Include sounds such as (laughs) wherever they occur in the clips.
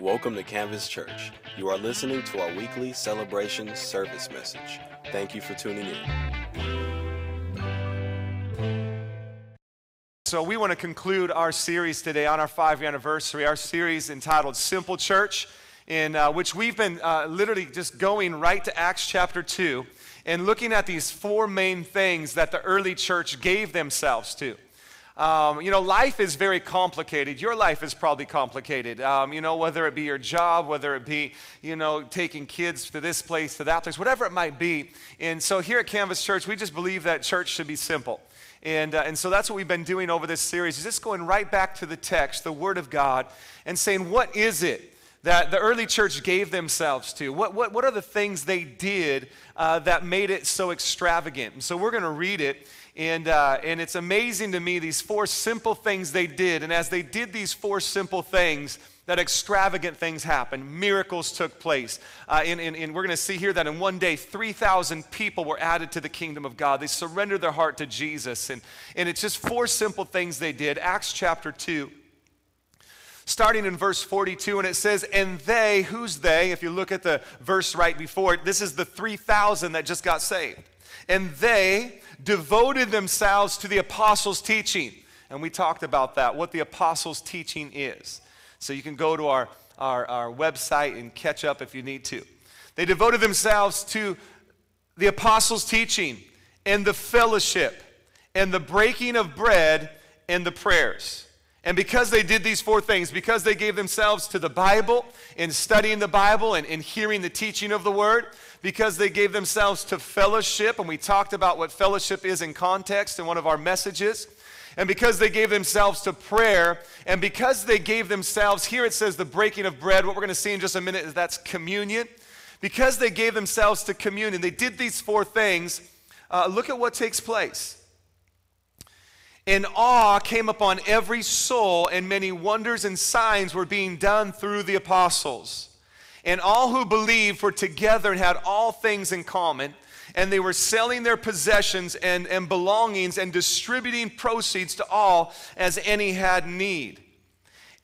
Welcome to Canvas Church. You are listening to our weekly celebration service message. Thank you for tuning in. So, we want to conclude our series today on our five year anniversary, our series entitled Simple Church, in uh, which we've been uh, literally just going right to Acts chapter 2 and looking at these four main things that the early church gave themselves to. Um, you know, life is very complicated. Your life is probably complicated. Um, you know, whether it be your job, whether it be, you know, taking kids to this place, to that place, whatever it might be. And so here at Canvas Church, we just believe that church should be simple. And, uh, and so that's what we've been doing over this series, is just going right back to the text, the Word of God, and saying, what is it that the early church gave themselves to? What, what, what are the things they did uh, that made it so extravagant? And so we're going to read it. And, uh, and it's amazing to me, these four simple things they did. And as they did these four simple things, that extravagant things happened. Miracles took place. Uh, and, and, and we're going to see here that in one day, 3,000 people were added to the kingdom of God. They surrendered their heart to Jesus. And, and it's just four simple things they did. Acts chapter 2 starting in verse 42, and it says, And they, who's they? If you look at the verse right before it, this is the 3,000 that just got saved. And they devoted themselves to the apostles' teaching. And we talked about that, what the apostles' teaching is. So you can go to our, our, our website and catch up if you need to. They devoted themselves to the apostles' teaching and the fellowship and the breaking of bread and the prayers. And because they did these four things, because they gave themselves to the Bible and studying the Bible and, and hearing the teaching of the Word, because they gave themselves to fellowship, and we talked about what fellowship is in context in one of our messages, and because they gave themselves to prayer, and because they gave themselves, here it says the breaking of bread, what we're going to see in just a minute is that's communion. Because they gave themselves to communion, they did these four things. Uh, look at what takes place. And awe came upon every soul, and many wonders and signs were being done through the apostles. And all who believed were together and had all things in common, and they were selling their possessions and, and belongings and distributing proceeds to all as any had need.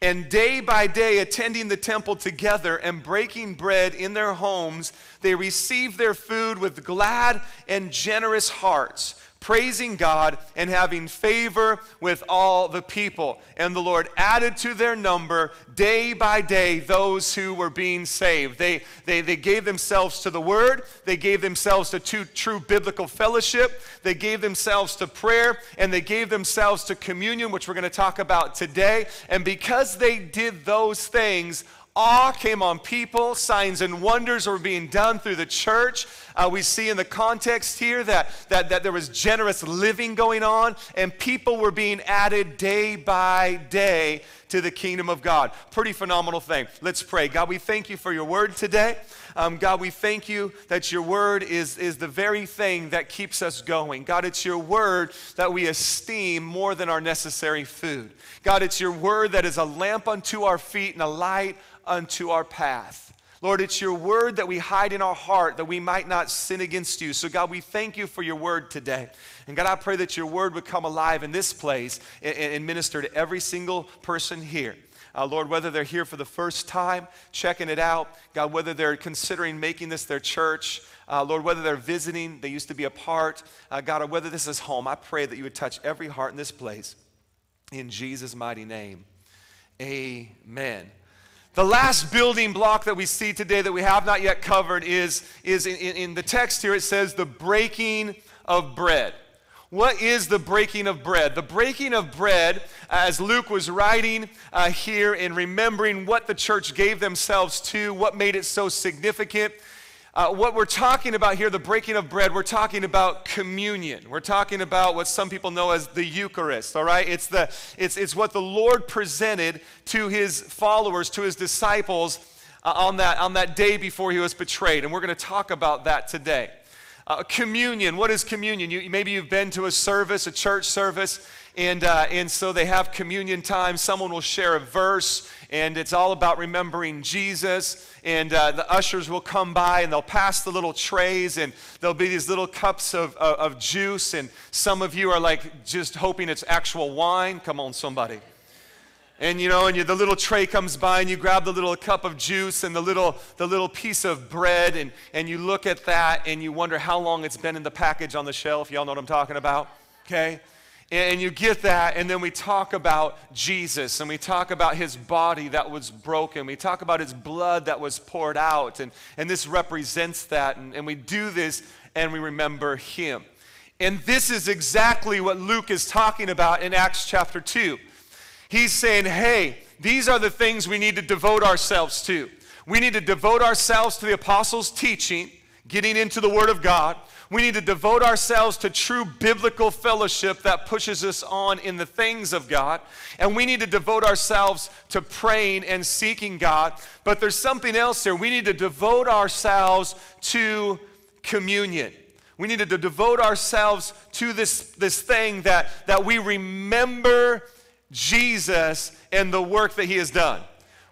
And day by day, attending the temple together and breaking bread in their homes, they received their food with glad and generous hearts praising God and having favor with all the people. And the Lord added to their number day by day those who were being saved. They, they, they gave themselves to the Word, they gave themselves to true, true biblical fellowship, they gave themselves to prayer, and they gave themselves to communion, which we're going to talk about today. And because they did those things, awe came on people. Signs and wonders were being done through the church. Uh, we see in the context here that, that, that there was generous living going on, and people were being added day by day to the kingdom of God. Pretty phenomenal thing. Let's pray. God, we thank you for your word today. Um, God, we thank you that your word is, is the very thing that keeps us going. God, it's your word that we esteem more than our necessary food. God, it's your word that is a lamp unto our feet and a light unto our path. Lord, it's your word that we hide in our heart that we might not sin against you. So, God, we thank you for your word today. And God, I pray that your word would come alive in this place and, and minister to every single person here. Uh, Lord, whether they're here for the first time, checking it out, God, whether they're considering making this their church, uh, Lord, whether they're visiting, they used to be a part, uh, God, or whether this is home, I pray that you would touch every heart in this place. In Jesus' mighty name, amen. The last building block that we see today that we have not yet covered is, is in, in, the text here, it says the breaking of bread. What is the breaking of bread? The breaking of bread, as Luke was writing uh, here and remembering what the church gave themselves to, what made it so significant, uh, what we're talking about here, the breaking of bread, we're talking about communion. We're talking about what some people know as the Eucharist, all right? It's, the, it's, it's what the Lord presented to his followers, to his disciples uh, on, that, on that day before he was betrayed. And we're going to talk about that today. Uh, communion, what is communion? You, maybe you've been to a service, a church service, and, uh, and so they have communion time. Someone will share a verse, and it's all about remembering Jesus and uh, the ushers will come by and they'll pass the little trays and there'll be these little cups of, of, of juice and some of you are like just hoping it's actual wine come on somebody and you know and you, the little tray comes by and you grab the little cup of juice and the little the little piece of bread and, and you look at that and you wonder how long it's been in the package on the shelf. Y'all know what i'm talking about okay? And you get that and then we talk about jesus and we talk about his body that was broken. We talk about his blood that was poured out and, and this represents that. And, and we do this and we remember him. And this is exactly what luke is talking about in acts chapter 2 He's saying, hey, these are the things we need to devote ourselves to. We need to devote ourselves to the apostles' teaching, getting into the Word of God. We need to devote ourselves to true biblical fellowship that pushes us on in the things of God. And we need to devote ourselves to praying and seeking God. But there's something else here. We need to devote ourselves to communion. We need to devote ourselves to this, this thing that, that we remember Jesus and the work that he has done.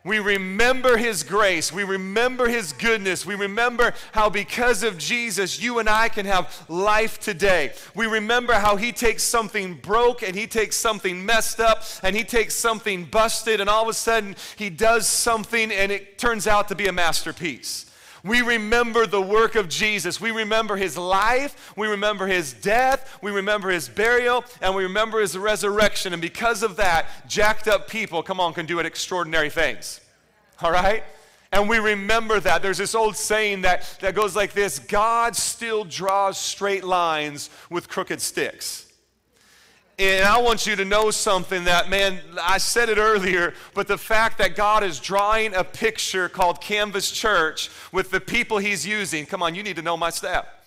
We remember his grace. We remember his goodness. We remember how, because of Jesus, you and I can have life today. We remember how he takes something broke and he takes something messed up and he takes something busted, and all of a sudden he does something and it turns out to be a masterpiece. We remember the work of Jesus. We remember his life. We remember his death. We remember his burial. And we remember his resurrection. And because of that, jacked up people, come on, can do extraordinary things. All right? And we remember that. There's this old saying that, that goes like this God still draws straight lines with crooked sticks. And I want you to know something that, man, I said it earlier, but the fact that God is drawing a picture called Canvas Church with the people He's using, come on, you need to know my step.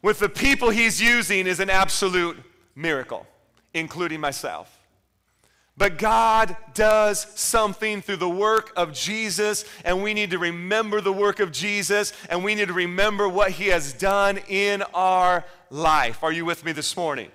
with the people He's using is an absolute miracle, including myself. But God does something through the work of Jesus, and we need to remember the work of Jesus, and we need to remember what He has done in our life. Are you with me this morning?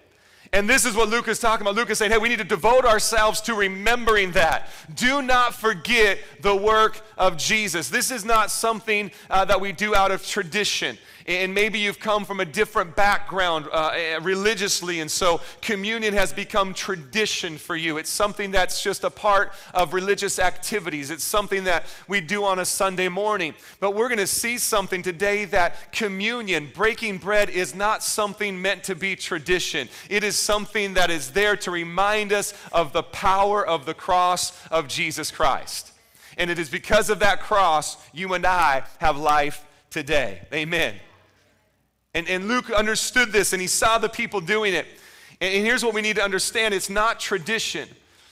And this is what Luke is talking about. Luke is saying, hey, we need to devote ourselves to remembering that. Do not forget the work of Jesus. This is not something uh, that we do out of tradition and maybe you've come from a different background uh, religiously, and so communion has become tradition for you. It's something that's just a part of religious activities, it's something that we do on a Sunday morning. But we're going to see something today that communion, breaking bread, is not something meant to be tradition. It is something that is there to remind us of the power of the cross of Jesus Christ. And it is because of that cross you and I have life today. Amen. And, and Luke understood this and he saw the people doing it. And, and here's what we need to understand it's not tradition,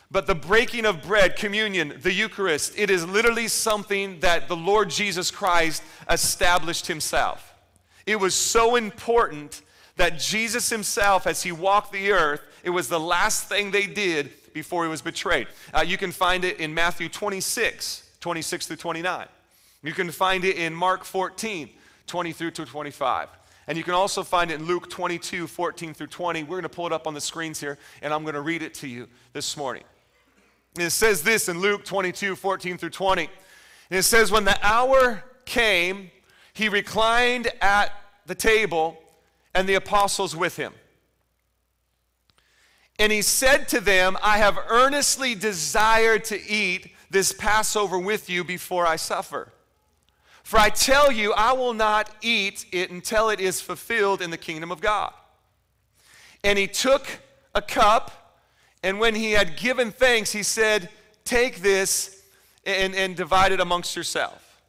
but the breaking of bread, communion, the Eucharist, it is literally something that the Lord Jesus Christ established himself. It was so important that Jesus himself, as he walked the earth, it was the last thing they did before he was betrayed. Uh, you can find it in Matthew 26, 26 through 29. You can find it in Mark 14, 20 through to 25. And you can also find it in Luke 22, 14 through 20. We're going to pull it up on the screens here, and I'm going to read it to you this morning. And it says this in Luke 22, 14 through 20. And it says, When the hour came, he reclined at the table, and the apostles with him. And he said to them, I have earnestly desired to eat this Passover with you before I suffer. For I tell you, I will not eat it until it is fulfilled in the kingdom of God. And he took a cup, and when he had given thanks, he said, Take this and, and divide it amongst yourself.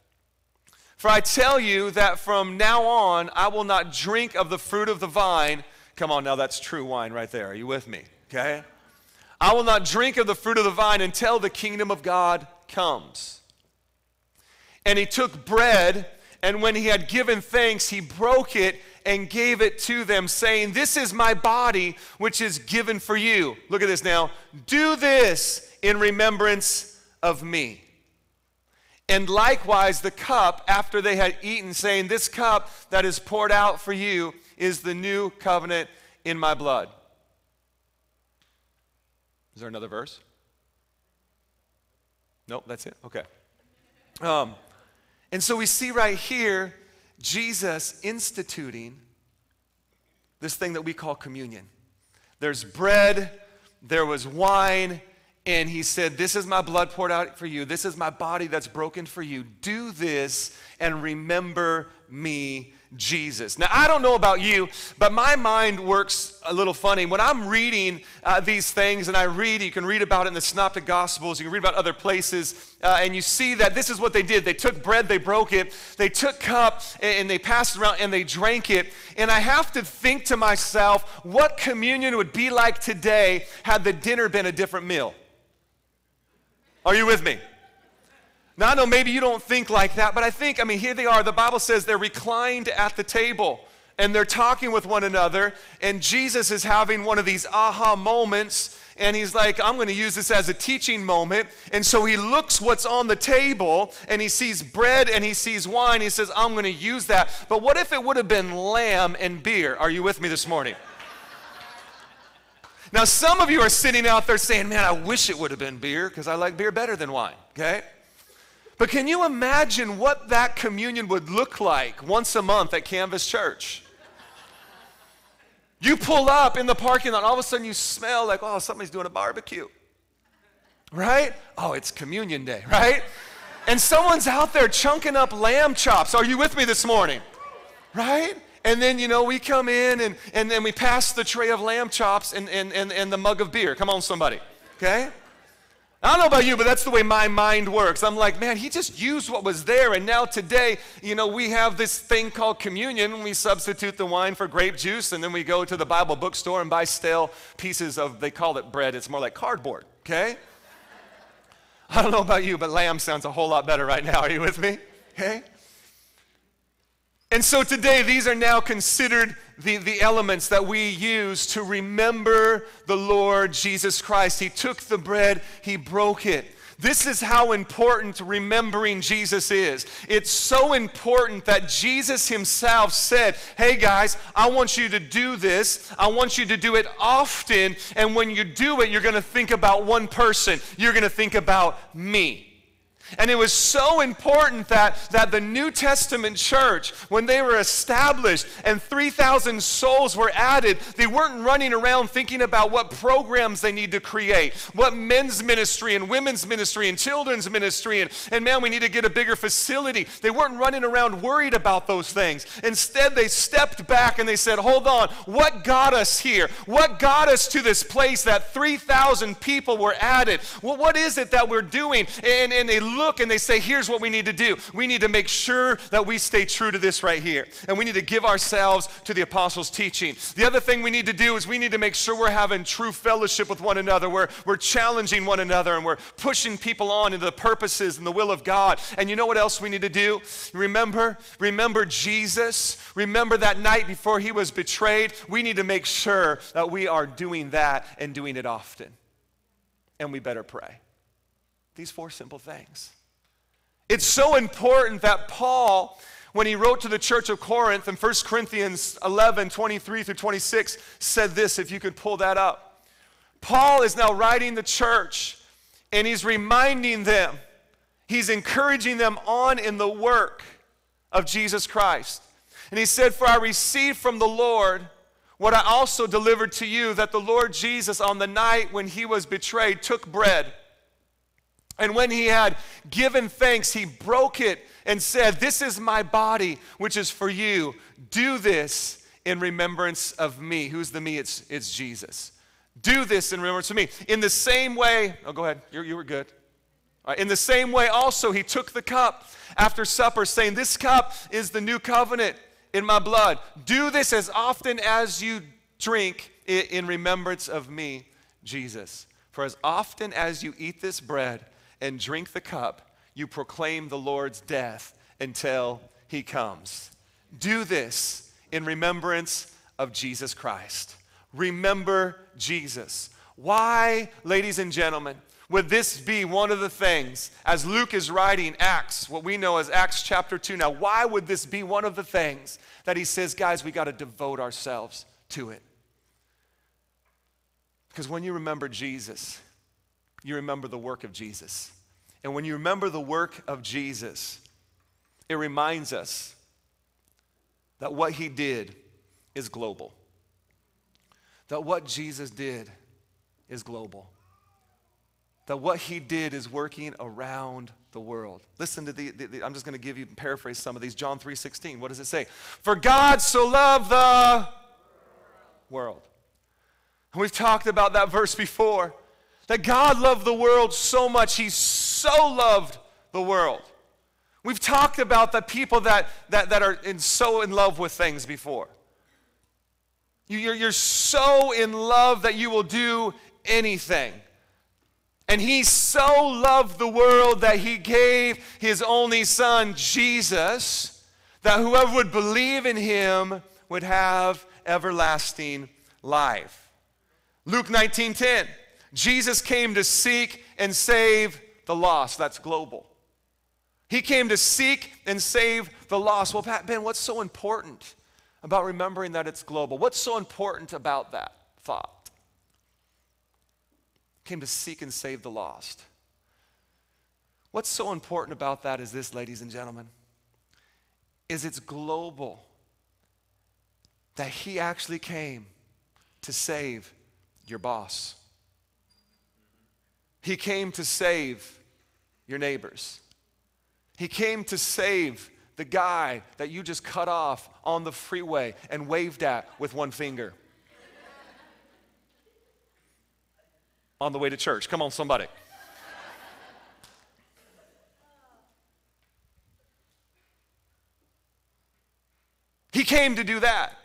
For I tell you that from now on, I will not drink of the fruit of the vine. Come on, now that's true wine right there. Are you with me? Okay? I will not drink of the fruit of the vine until the kingdom of God comes. And he took bread, and when he had given thanks, he broke it and gave it to them, saying, This is my body, which is given for you. Look at this now. Do this in remembrance of me. And likewise, the cup, after they had eaten, saying, This cup that is poured out for you is the new covenant in my blood. Is there another verse? Nope, that's it. Okay. Um, and so we see right here Jesus instituting this thing that we call communion. There's bread, there was wine, and he said, This is my blood poured out for you. This is my body that's broken for you. Do this and remember me Jesus. Now, I don't know about you, but my mind works a little funny. When I'm reading uh, these things, and I read, you can read about it in the Synoptic Gospels, you can read about other places, uh, and you see that this is what they did. They took bread, they broke it, they took cup, and they passed around, and they drank it. And I have to think to myself, what communion would be like today had the dinner been a different meal? Are you with me? Now, I know maybe you don't think like that, but I think, I mean, here they are. The Bible says they're reclined at the table and they're talking with one another, and Jesus is having one of these aha moments, and he's like, I'm going to use this as a teaching moment. And so he looks what's on the table, and he sees bread and he sees wine. He says, I'm going to use that. But what if it would have been lamb and beer? Are you with me this morning? Now, some of you are sitting out there saying, Man, I wish it would have been beer because I like beer better than wine, okay? But can you imagine what that communion would look like once a month at Canvas Church? You pull up in the parking lot, all of a sudden you smell like, oh, somebody's doing a barbecue. Right? Oh, it's communion day, right? And someone's out there chunking up lamb chops. Are you with me this morning? Right? And then, you know, we come in and, and then we pass the tray of lamb chops and, and, and, and the mug of beer. Come on, somebody. Okay? I don't know about you, but that's the way my mind works. I'm like, man, he just used what was there. And now today, you know, we have this thing called communion. We substitute the wine for grape juice, and then we go to the Bible bookstore and buy stale pieces of, they call it bread. It's more like cardboard, okay? I don't know about you, but lamb sounds a whole lot better right now. Are you with me? Okay? And so today, these are now considered the, the elements that we use to remember the Lord Jesus Christ. He took the bread, He broke it. This is how important remembering Jesus is. It's so important that Jesus himself said, Hey guys, I want you to do this. I want you to do it often. And when you do it, you're going to think about one person. You're going to think about me. And it was so important that, that the New Testament church, when they were established and 3,000 souls were added, they weren't running around thinking about what programs they need to create, what men's ministry and women's ministry and children's ministry, and, and man, we need to get a bigger facility. They weren't running around worried about those things. Instead, they stepped back and they said, Hold on, what got us here? What got us to this place that 3,000 people were added? Well, what is it that we're doing? And, and they look and they say, here's what we need to do. We need to make sure that we stay true to this right here. And we need to give ourselves to the apostles' teaching. The other thing we need to do is we need to make sure we're having true fellowship with one another. We're, we're challenging one another and we're pushing people on into the purposes and the will of God. And you know what else we need to do? Remember, remember Jesus. Remember that night before he was betrayed. We need to make sure that we are doing that and doing it often. And we better pray. These four simple things. It's so important that Paul, when he wrote to the church of Corinth in 1 Corinthians 11 23 through 26, said this, if you could pull that up. Paul is now writing the church and he's reminding them, he's encouraging them on in the work of Jesus Christ. And he said, For I received from the Lord what I also delivered to you that the Lord Jesus, on the night when he was betrayed, took bread. And when he had given thanks, he broke it and said, This is my body, which is for you. Do this in remembrance of me. Who's the me? It's, it's Jesus. Do this in remembrance of me. In the same way, oh, go ahead. You're, you were good. in the same way, also, he took the cup after supper, saying, This cup is the new covenant in my blood. Do this as often as you drink in remembrance of me, Jesus. For as often as you eat this bread, and drink the cup, you proclaim the Lord's death until he comes. Do this in remembrance of Jesus Christ. Remember Jesus. Why, ladies and gentlemen, would this be one of the things, as Luke is writing Acts, what we know as Acts chapter 2 now, why would this be one of the things that he says, guys, we got to devote ourselves to it? Because when you remember Jesus, you remember the work of Jesus. And when you remember the work of Jesus, it reminds us that what he did is global. That what Jesus did is global. That what he did is working around the world. Listen to the, the, the I'm just going to give you paraphrase some of these. John 3:16. What does it say? For God so loved the world. And we've talked about that verse before. That God loved the world so much, he so loved the world. We've talked about the people that, that, that are in, so in love with things before. You, you're, you're so in love that you will do anything. And he so loved the world that he gave his only son, Jesus, that whoever would believe in him would have everlasting life. Luke 19:10. Jesus came to seek and save the lost. That's global. He came to seek and save the lost. Well, Pat, Ben, what's so important about remembering that it's global? What's so important about that thought? came to seek and save the lost. What's so important about that is this, ladies and gentlemen, is it's global. That he actually came to save your boss. He came to save your neighbors. He came to save the guy that you just cut off on the freeway and waved at with one finger. on the way to church. Come on, somebody. He came to do that.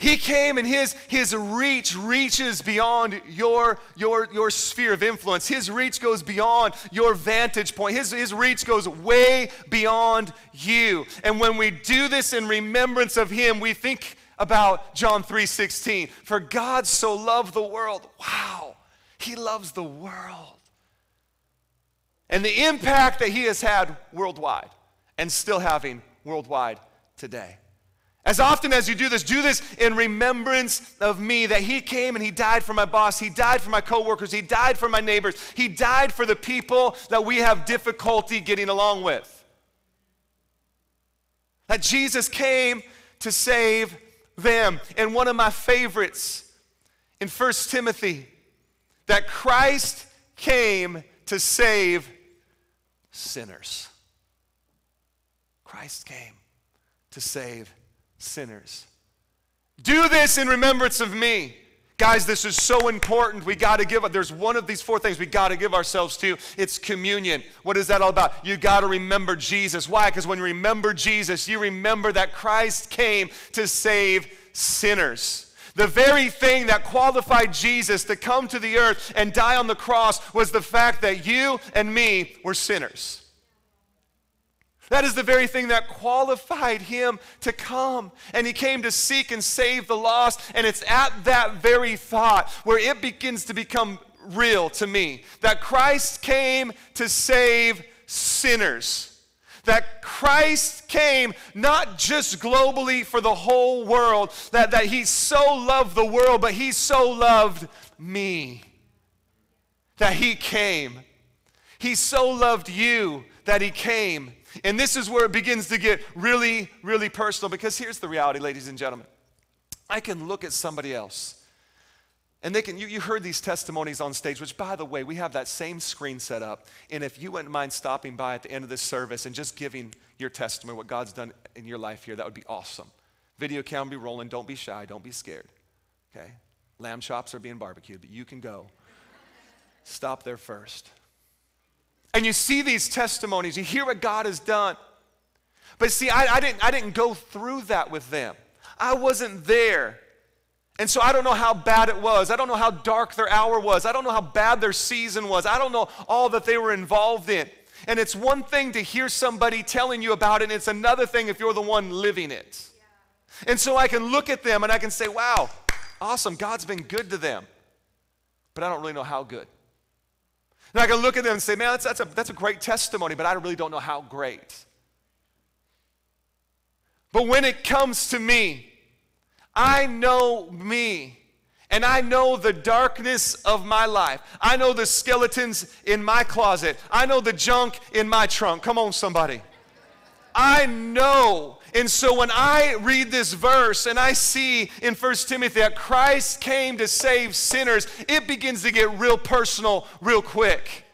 He came and his, his reach reaches beyond your, your, your sphere of influence. His reach goes beyond your vantage point. His, his reach goes way beyond you. And when we do this in remembrance of him, we think about John 3:16. For God so loved the world. Wow. He loves the world. And the impact that he has had worldwide and still having worldwide today. As often as you do this, do this in remembrance of me that he came and he died for my boss, he died for my coworkers, he died for my neighbors, he died for the people that we have difficulty getting along with. That Jesus came to save them. And one of my favorites in 1 Timothy that Christ came to save sinners. Christ came to save sinners. Do this in remembrance of me. Guys, this is so important. We got to give up. There's one of these four things we got to give ourselves to. It's communion. What is that all about? You got to remember Jesus. Why? Because when you remember Jesus, you remember that Christ came to save sinners. The very thing that qualified Jesus to come to the earth and die on the cross was the fact that you and me were sinners. That is the very thing that qualified him to come. And he came to seek and save the lost. And it's at that very thought where it begins to become real to me that Christ came to save sinners that Christ came not just globally for the whole world, that, that he so loved the world, but he so loved me. That he came. He so loved you that he came. And this is where it begins to get really, really personal because here's the reality, ladies and gentlemen. I can look at somebody else and they can, you, you heard these testimonies on stage, which by the way, we have that same screen set up. And if you wouldn't mind stopping by at the end of this service and just giving your testimony, what God's done in your life here, that would be awesome. Video cam be rolling. Don't be shy. Don't be scared. Okay? Lamb chops are being barbecued, but you can go. Stop there first. And you see these testimonies, you hear what God has done. But see, I, I, didn't, I didn't go through that with them. I wasn't there. And so I don't know how bad it was. I don't know how dark their hour was. I don't know how bad their season was. I don't know all that they were involved in. And it's one thing to hear somebody telling you about it, and it's another thing if you're the one living it. And so I can look at them and I can say, wow, awesome, God's been good to them. But I don't really know how good. And I can look at them and say, man, that's, that's, a, that's a great testimony, but I really don't know how great. But when it comes to me, I know me. And I know the darkness of my life. I know the skeletons in my closet. I know the junk in my trunk. Come on, somebody. I know And so when I read this verse and I see in 1 Timothy that Christ came to save sinners, it begins to get real personal real quick.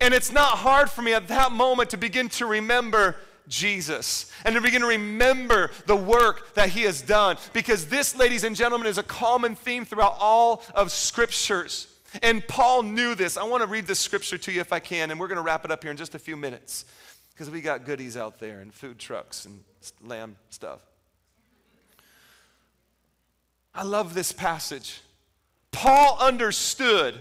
And it's not hard for me at that moment to begin to remember Jesus and to begin to remember the work that he has done. Because this, ladies and gentlemen, is a common theme throughout all of scriptures. And Paul knew this. I want to read this scripture to you if I can, and we're going to wrap it up here in just a few minutes because we got goodies out there and food trucks and lamb stuff. I love this passage. Paul understood,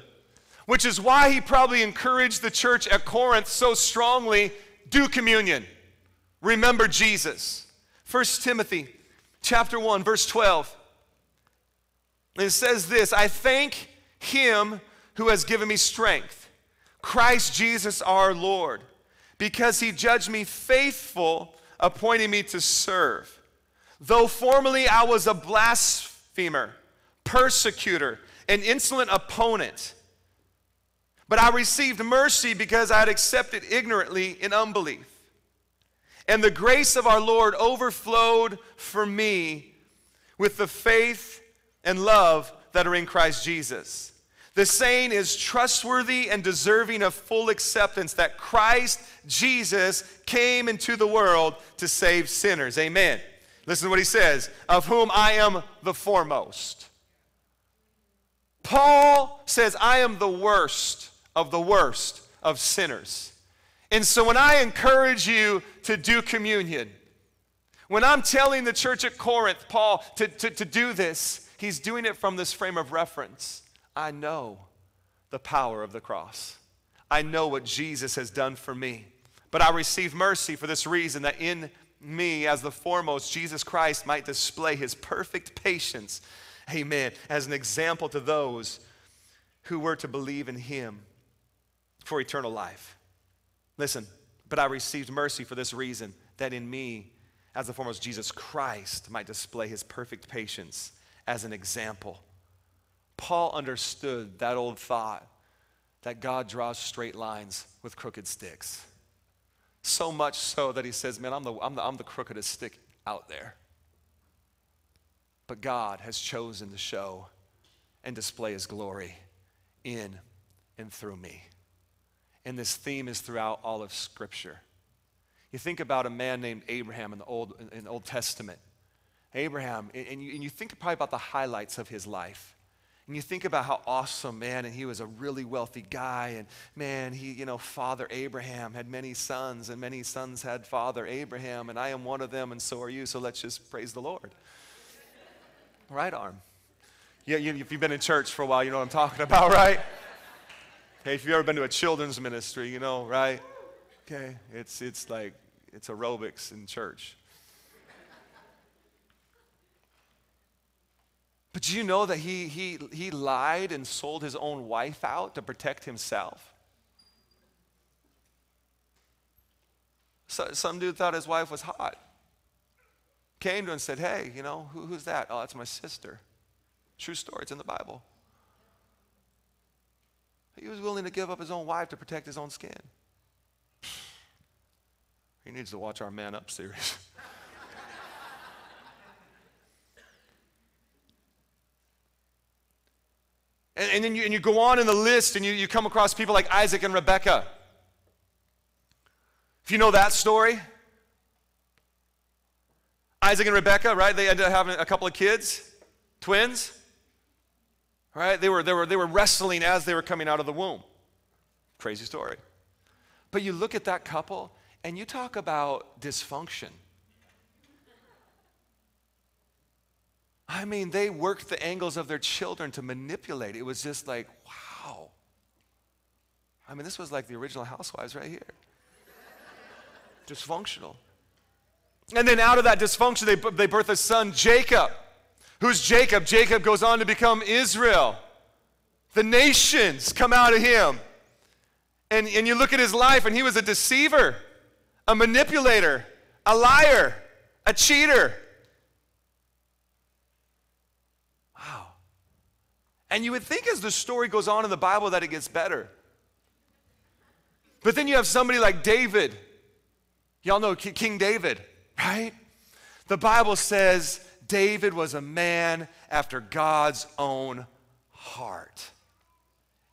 which is why he probably encouraged the church at Corinth so strongly do communion. Remember Jesus. 1 Timothy chapter 1 verse 12. it says this, I thank him who has given me strength, Christ Jesus our Lord, because he judged me faithful appointing me to serve. Though formerly I was a blasphemer, persecutor, an insolent opponent, but I received mercy because I had accepted ignorantly in unbelief. And the grace of our Lord overflowed for me with the faith and love that are in Christ Jesus. The saying is trustworthy and deserving of full acceptance that Christ Jesus came into the world to save sinners. Amen. Listen to what he says of whom I am the foremost. Paul says, I am the worst of the worst of sinners. And so when I encourage you to do communion, when I'm telling the church at Corinth, Paul, to, to, to do this, he's doing it from this frame of reference. I know the power of the cross. I know what Jesus has done for me. But I receive mercy for this reason that in me, as the foremost, Jesus Christ might display his perfect patience, amen, as an example to those who were to believe in him for eternal life. Listen, but I received mercy for this reason that in me, as the foremost, Jesus Christ might display his perfect patience as an example Paul understood that old thought that God draws straight lines with crooked sticks. So much so that he says, Man, I'm the, I'm the, I'm the crookedest stick out there. But God has chosen to show and display his glory in and through me. And this theme is throughout all of Scripture. You think about a man named Abraham in the Old, in the Old Testament. Abraham, and you, and you think probably about the highlights of his life. And you think about how awesome, man, and he was a really wealthy guy. And man, he, you know, Father Abraham had many sons, and many sons had Father Abraham, and I am one of them, and so are you. So let's just praise the Lord. Right arm. Yeah, you, if you've been in church for a while, you know what I'm talking about, (laughs) right? Hey, if you've ever been to a children's ministry, you know, right? Okay, it's, it's like, it's aerobics in church. But do you know that he, he, he lied and sold his own wife out to protect himself? So, some dude thought his wife was hot. Came to him and said, Hey, you know, who, who's that? Oh, that's my sister. True story, it's in the Bible. He was willing to give up his own wife to protect his own skin. (sighs) He needs to watch our Man Up series. (laughs) And, and then you, and you go on in the list and you, you come across people like Isaac and Rebecca. If you know that story, Isaac and Rebecca, right? They ended up having a couple of kids, twins. Right? They were, they were, they were wrestling as they were coming out of the womb. Crazy story. But you look at that couple and you talk about dysfunction. I mean, they worked the angles of their children to manipulate. It was just like, wow. I mean, this was like the original housewives right here. Dysfunctional. And then out of that dysfunction, they, they birth a son, Jacob. Who's Jacob? Jacob goes on to become Israel. The nations come out of him. And, and you look at his life, and he was a deceiver, a manipulator, a liar, a cheater. And you would think as the story goes on in the Bible that it gets better. But then you have somebody like David. Y'all know King David, right? The Bible says David was a man after God's own heart.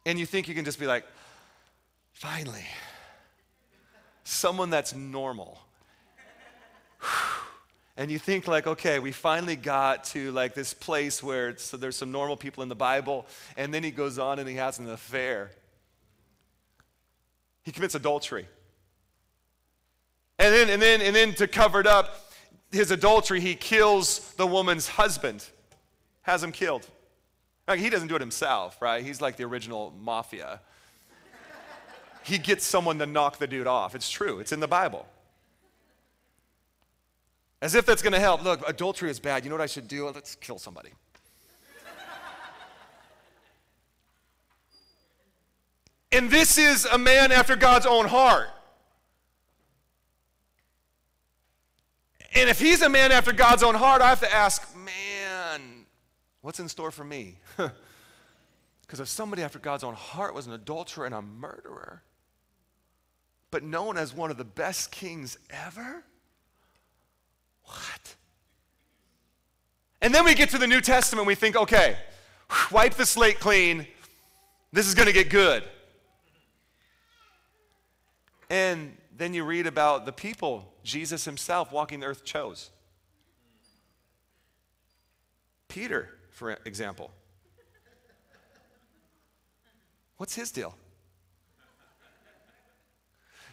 And you think you can just be like, finally, someone that's normal. And you think like, okay, we finally got to like this place where so there's some normal people in the Bible, and then he goes on and he has an affair. He commits adultery. And then, and then, and then to cover it up, his adultery, he kills the woman's husband, has him killed. Like, he doesn't do it himself, right? He's like the original mafia. he gets someone to knock the dude off. It's true, it's in the Bible. As if that's gonna help. Look, adultery is bad. You know what I should do? Let's kill somebody. and this is a man after God's own heart. And if he's a man after God's own heart, I have to ask, man, what's in store for me? (laughs) Because if somebody after God's own heart was an adulterer and a murderer, but known as one of the best kings ever, what? And then we get to the New Testament, we think, okay, wipe the slate clean, this is going to get good. And then you read about the people Jesus himself walking the earth chose. Peter, for example. What's his deal?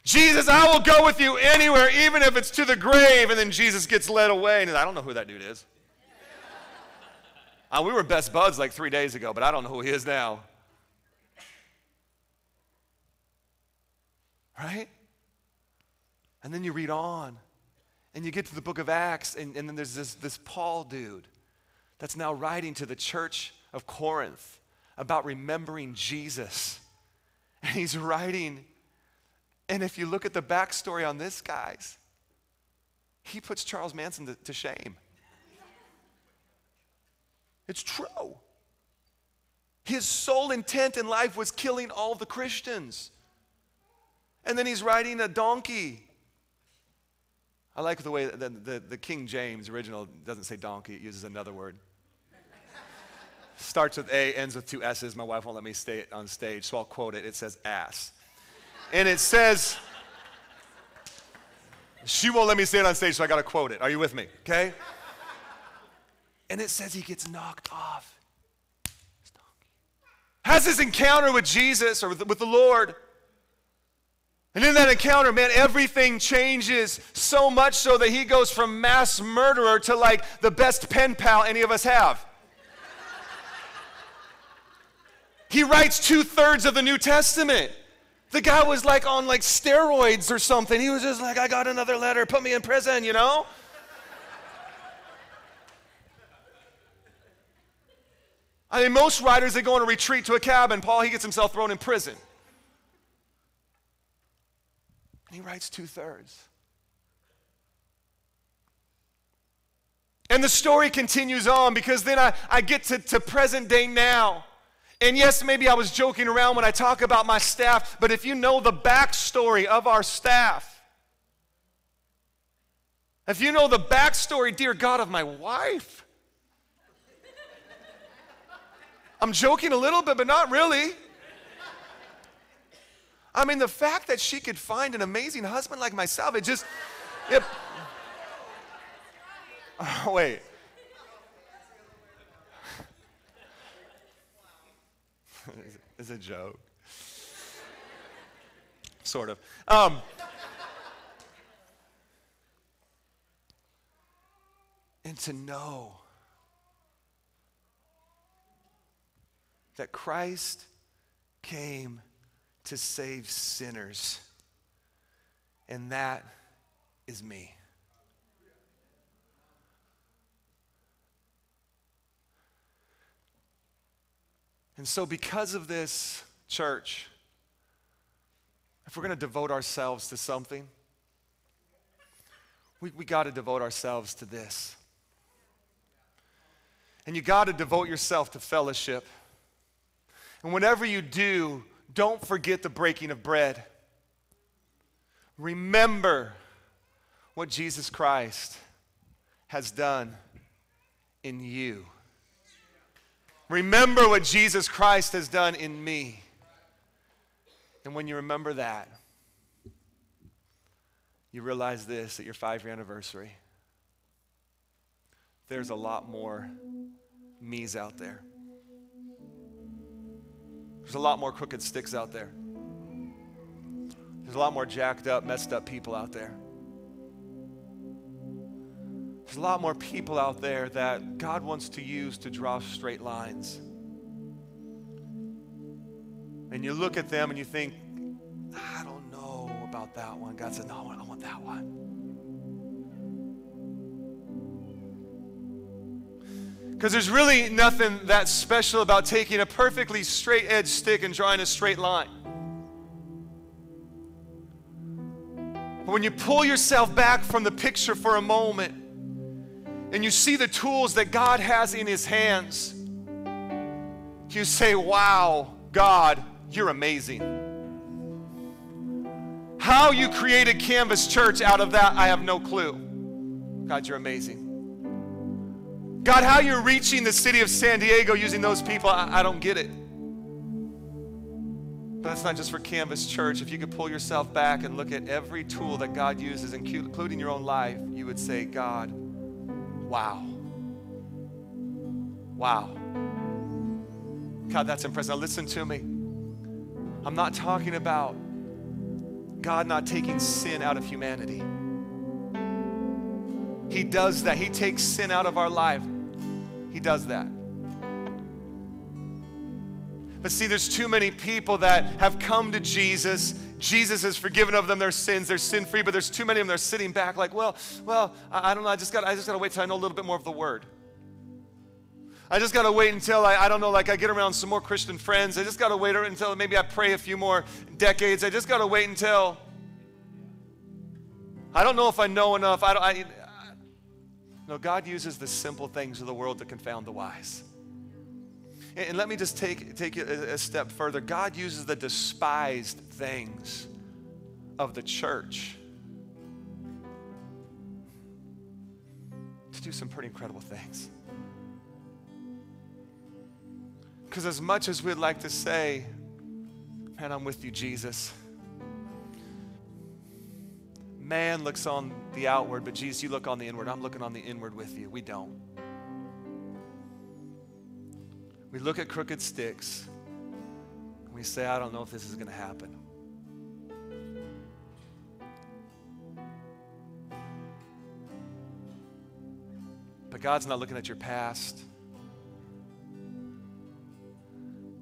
Jesus, I will go with you anywhere, even if it's to the grave. And then Jesus gets led away. And I don't know who that dude is. uh, we were best buds like three days ago, but I don't know who he is now. Right? And then you read on, and you get to the book of Acts, and, and then there's this, this Paul dude that's now writing to the church of Corinth about remembering Jesus. And he's writing, and if you look at the backstory on this, guys, he puts Charles Manson to, to shame. It's true. His sole intent in life was killing all the Christians. And then he's riding a donkey I like the way the, the, the, King James original doesn't say donkey, it uses another word. Starts with A, ends with two S's. My wife won't let me stay on stage, so I'll quote it. It says ass. And it says, she won't let me say it on stage, so I got to quote it. Are you with me? Okay? And it says he gets knocked off. Has this encounter with Jesus or with, with the Lord. And in that encounter, man, everything changes so much so that he goes from mass murderer to like the best pen pal any of us have. he writes two thirds of the New Testament. The guy was like on like steroids or something. He was just like, I got another letter, put me in prison, you know? I mean, most writers, they go on a retreat to a cabin. Paul, he gets himself thrown in prison. And he writes two thirds. And the story continues on because then I, I get to, to present day now. And yes, maybe I was joking around when I talk about my staff, but if you know the backstory of our staff, if you know the backstory, dear God, of my wife, I'm joking a little bit, but not really. I mean, the fact that she could find an amazing husband like myself, it just, it, oh, (laughs) wait. It's a joke. Sort of. Um, and to know that Christ came to save sinners. And that is me. And so, because of this, church, if we're going to devote ourselves to something, we, we got to devote ourselves to this. And you got to devote yourself to fellowship. And whenever you do, don't forget the breaking of bread. Remember what Jesus Christ has done in you. Remember what Jesus Christ has done in me. And when you remember that, you realize this at your five year anniversary. There's a lot more me's out there. There's a lot more crooked sticks out there. There's a lot more jacked up, messed up people out there. There's a lot more people out there that God wants to use to draw straight lines. And you look at them and you think, I don't know about that one. God said, No, I want that one. Because there's really nothing that special about taking a perfectly straight edge stick and drawing a straight line. But when you pull yourself back from the picture for a moment and you see the tools that God has in His hands, you say, Wow, God, you're amazing. How you created Canvas Church out of that, I have no clue. God, you're amazing. God, how you're reaching the city of San Diego using those people, I, I don't get it. But that's not just for Canvas Church. If you could pull yourself back and look at every tool that God uses, including your own life, you would say, God, wow. Wow. God, that's impressive. Now, listen to me. I'm not talking about God not taking sin out of humanity. He does that. He takes sin out of our life. He does that. But see, there's too many people that have come to Jesus. Jesus has forgiven of them their sins. They're sin free, but there's too many of them They're sitting back like, well, well, I, I don't know. I just got I to wait till I know a little bit more of the word. I just got to wait until I, I don't know, like I get around some more Christian friends. I just got to wait until maybe I pray a few more decades. I just got to wait until I don't know if I know enough. I don't, I, no, God uses the simple things of the world to confound the wise. And, let me just take, take it a step further. God uses the despised things of the church to do some pretty incredible things. Because as much as we'd like to say, man, I'm with you, Jesus Man looks on the outward, but Jesus, you look on the inward. I'm looking on the inward with you. We don't. We look at crooked sticks and we say, I don't know if this is going to happen. But God's not looking at your past.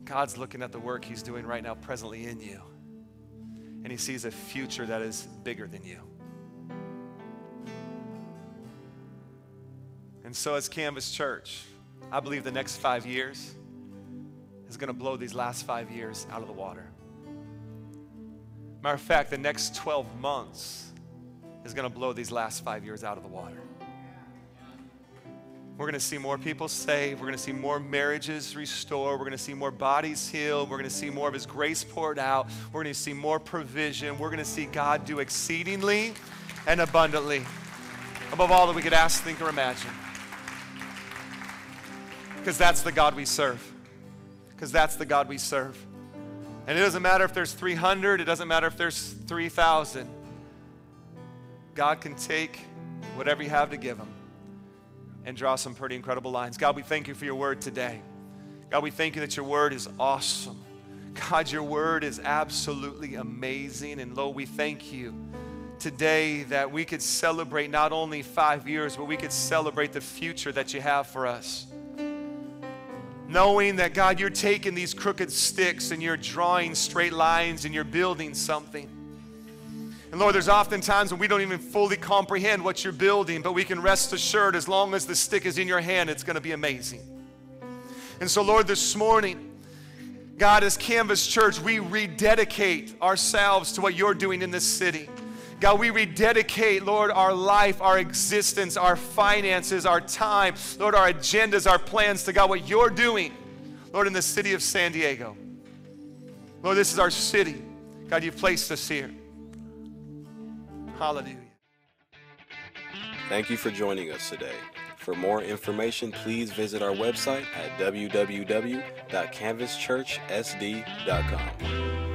God's looking at the work He's doing right now, presently in you. And He sees a future that is bigger than you. And so, as Canvas Church, I believe the next five years is going to blow these last five years out of the water. Matter of fact, the next 12 months is going to blow these last five years out of the water. We're going to see more people saved. We're going to see more marriages restored. We're going to see more bodies healed. We're going to see more of His grace poured out. We're going to see more provision. We're going to see God do exceedingly and abundantly above all that we could ask, think, or imagine. Because that's the God we serve. Because that's the God we serve. And it doesn't matter if there's 300, it doesn't matter if there's 3,000. God can take whatever you have to give him and draw some pretty incredible lines. God, we thank you for your word today. God, we thank you that your word is awesome. God, your word is absolutely amazing. And Lord, we thank you today that we could celebrate not only five years, but we could celebrate the future that you have for us knowing that God, you're taking these crooked sticks and you're drawing straight lines and you're building something. And Lord, there's often times when we don't even fully comprehend what you're building, but we can rest assured as long as the stick is in your hand, it's going to be amazing. And so, Lord, this morning, God, as Canvas Church, we rededicate ourselves to what you're doing in this city. God, we rededicate, Lord, our life, our existence, our finances, our time, Lord, our agendas, our plans to God, what you're doing, Lord, in the city of San Diego. Lord, this is our city. God, you've placed us here. Hallelujah. Thank you for joining us today. For more information, please visit our website at www.canvaschurchsd.com.